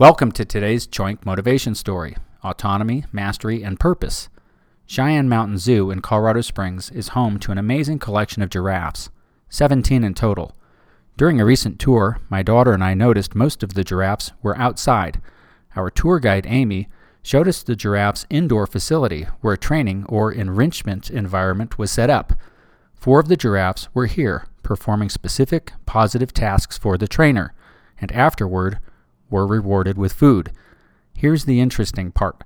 Welcome to today's Choink Motivation Story Autonomy, Mastery, and Purpose. Cheyenne Mountain Zoo in Colorado Springs is home to an amazing collection of giraffes, 17 in total. During a recent tour, my daughter and I noticed most of the giraffes were outside. Our tour guide, Amy, showed us the giraffes' indoor facility where a training or enrichment environment was set up. Four of the giraffes were here, performing specific positive tasks for the trainer, and afterward were rewarded with food. Here's the interesting part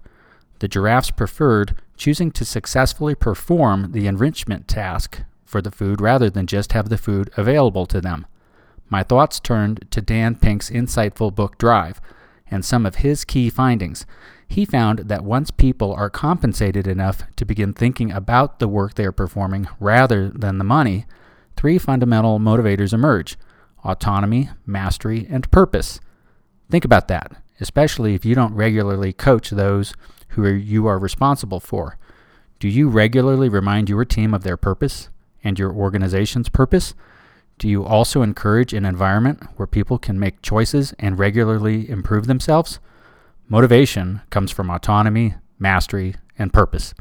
the giraffes preferred choosing to successfully perform the enrichment task for the food rather than just have the food available to them. My thoughts turned to Dan Pink's insightful book Drive and some of his key findings. He found that once people are compensated enough to begin thinking about the work they are performing rather than the money, three fundamental motivators emerge autonomy, mastery, and purpose. Think about that, especially if you don't regularly coach those who you are responsible for. Do you regularly remind your team of their purpose and your organization's purpose? Do you also encourage an environment where people can make choices and regularly improve themselves? Motivation comes from autonomy, mastery, and purpose.